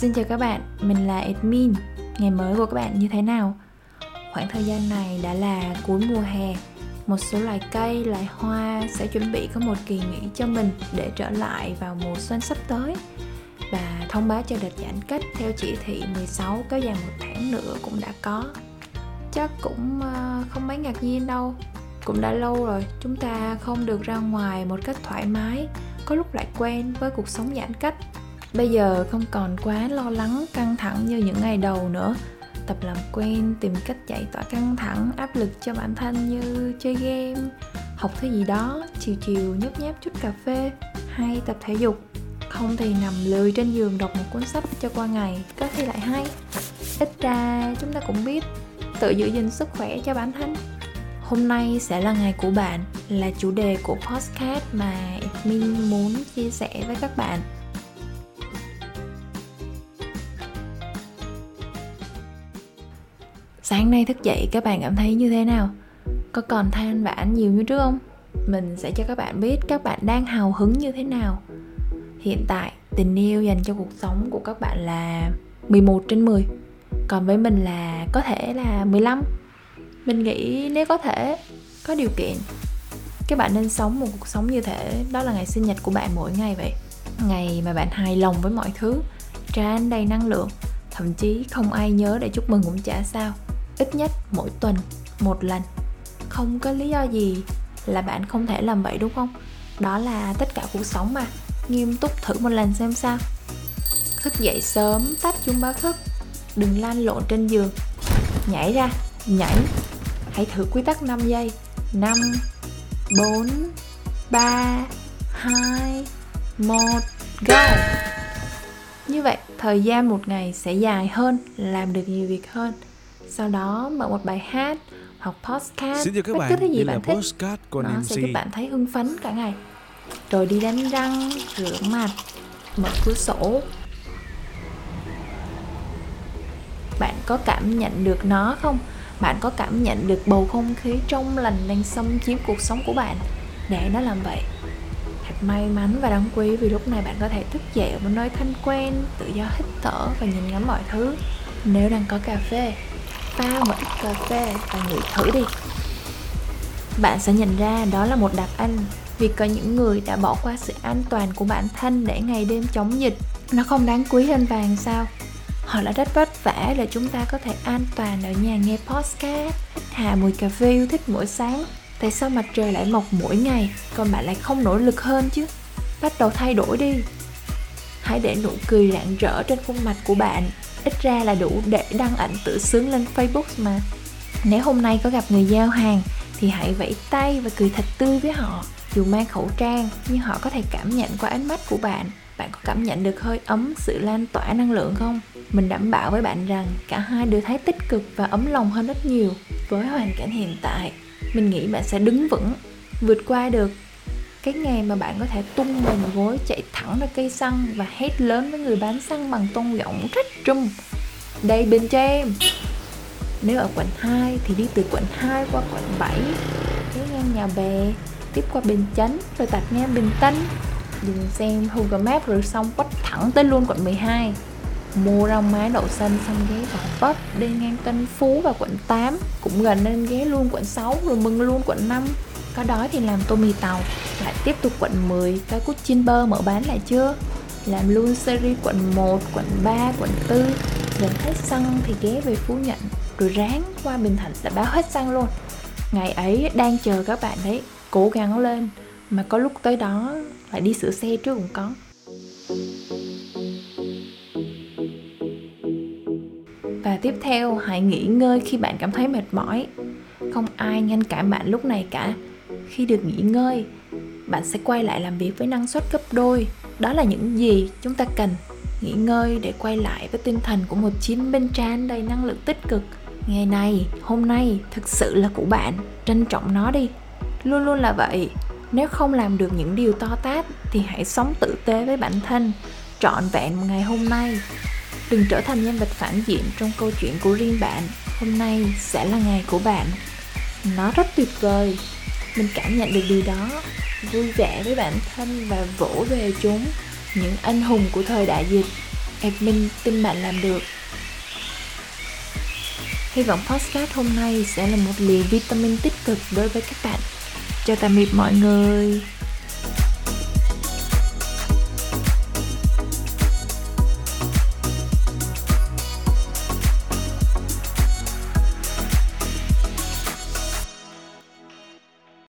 Xin chào các bạn, mình là admin. Ngày mới của các bạn như thế nào? Khoảng thời gian này đã là cuối mùa hè. Một số loài cây, loài hoa sẽ chuẩn bị có một kỳ nghỉ cho mình để trở lại vào mùa xuân sắp tới. Và thông báo cho đợt giãn cách theo chỉ thị 16 kéo dài một tháng nữa cũng đã có. Chắc cũng ờ, không mấy ngạc nhiên đâu. Cũng đã lâu rồi chúng ta không được ra ngoài một cách thoải mái có lúc lại quen với cuộc sống giãn cách bây giờ không còn quá lo lắng, căng thẳng như những ngày đầu nữa. Tập làm quen, tìm cách giải tỏa căng thẳng, áp lực cho bản thân như chơi game, học thứ gì đó, chiều chiều nhấp nháp chút cà phê hay tập thể dục. Không thì nằm lười trên giường đọc một cuốn sách cho qua ngày, có khi lại hay. Ít ra chúng ta cũng biết, tự giữ gìn sức khỏe cho bản thân. Hôm nay sẽ là ngày của bạn, là chủ đề của podcast mà mình muốn chia sẻ với các bạn. Sáng nay thức dậy các bạn cảm thấy như thế nào? Có còn than vãn nhiều như trước không? Mình sẽ cho các bạn biết các bạn đang hào hứng như thế nào. Hiện tại, tình yêu dành cho cuộc sống của các bạn là 11 trên 10 còn với mình là có thể là 15 mình nghĩ nếu có thể, có điều kiện, các bạn nên sống một cuộc sống như thế. Đó là ngày sinh nhật của bạn mỗi ngày vậy. Ngày mà bạn hài lòng với mọi thứ, tràn đầy năng lượng, thậm chí không ai nhớ để chúc mừng cũng chả sao ít nhất mỗi tuần, một lần. Không có lý do gì là bạn không thể làm vậy, đúng không? Đó là tất cả cuộc sống mà. Nghiêm túc thử một lần xem sao. Thức dậy sớm, tắt chuông báo thức. Đừng lan lộn trên giường. Nhảy ra, nhảy. Hãy thử quy tắc 5 giây. 5 4 3 2 1 go! Như vậy, thời gian một ngày sẽ dài hơn, làm được nhiều việc hơn sau đó mở một bài hát hoặc podcast. Xin chào các bất bạn, cứ thứ gì bạn thích của nó MC sẽ giúp bạn thấy hưng phấn cả ngày. Rồi đi đánh răng rửa mặt mở cửa sổ. Bạn có cảm nhận được nó không? Bạn có cảm nhận được bầu không khí trong lành đang xâm chiếm cuộc sống của bạn? Để nó làm vậy thật may mắn và đáng quý vì lúc này bạn có thể thức dậy ở một nơi thân quen tự do hít thở và nhìn ngắm mọi thứ. Nếu đang có cà phê pha một ít cà phê và ngửi thử đi. Bạn sẽ nhận ra đó là một đặc ân vì có những người đã bỏ qua sự an toàn của bản thân để ngày đêm chống dịch. Nó không đáng quý hơn vàng sao? Họ đã rất vất vả để chúng ta có thể an toàn ở nhà nghe podcast hà mùi cà phê yêu thích mỗi sáng. Tại sao mặt trời lại mọc mỗi ngày còn bạn lại không nỗ lực hơn chứ? Bắt đầu thay đổi đi. Hãy để nụ cười rạng rỡ trên khuôn mặt của bạn ít ra là đủ để đăng ảnh tự sướng lên facebook mà. Nếu hôm nay có gặp người giao hàng, thì hãy vẫy tay và cười thật tươi với họ. Dù mang khẩu trang, nhưng họ có thể cảm nhận qua ánh mắt của bạn. Bạn có cảm nhận được hơi ấm, sự lan tỏa năng lượng không? Mình đảm bảo với bạn rằng cả hai đều thấy tích cực và ấm lòng hơn rất nhiều. Với hoàn cảnh hiện tại, mình nghĩ bạn sẽ đứng vững, vượt qua được cái ngày mà bạn có thể tung mình gối chạy thẳng ra cây xăng và hét lớn với người bán xăng bằng tôn giọng rất trung đây bên cho em. Nếu ở quận 2 thì đi từ quận 2 qua quận 7 Ghé ngang nhà bè. Tiếp qua Bình Chánh, Rồi tạt ngang Bình Tân. Nhìn xem Google Maps rồi xong quách thẳng tới luôn quận 12 Mua rau má đậu xanh xong ghé vào bắp Đi ngang Tân Phú và quận 8 Cũng gần nên ghé luôn quận 6 Rồi mừng luôn quận 5 có đói thì làm tô mì tàu Lại tiếp tục quận 10 Cái cút chin bơ mở bán lại chưa? Làm luôn series quận 1, quận 3, quận 4 Gần hết xăng thì ghé về Phú Nhận Rồi ráng qua Bình Thạnh là báo hết xăng luôn. Ngày ấy đang chờ các bạn đấy Cố gắng lên Mà có lúc tới đó lại đi sửa xe trước cũng có. Và tiếp theo hãy nghỉ ngơi khi bạn cảm thấy mệt mỏi. Không ai ngăn cản bạn lúc này cả. Khi được nghỉ ngơi, Bạn sẽ quay lại làm việc với năng suất gấp đôi. Đó là những gì chúng ta cần, nghỉ ngơi để quay lại với tinh thần của một chiến binh tràn đầy năng lượng tích cực. Ngày này, hôm nay, thực sự là của bạn, trân trọng nó đi. Luôn luôn là vậy, nếu không làm được những điều to tát thì hãy sống tử tế với bản thân, trọn vẹn một ngày hôm nay. Đừng trở thành nhân vật phản diện trong câu chuyện của riêng bạn. Hôm nay sẽ là ngày của bạn. Nó rất tuyệt vời mình cảm nhận được điều đó. Vui vẻ với bản thân và vỗ về chúng. Những anh hùng của thời đại dịch admin tin bạn làm được. Hy vọng podcast hôm nay sẽ là một liều vitamin tích cực đối với các bạn. Chào tạm biệt mọi người.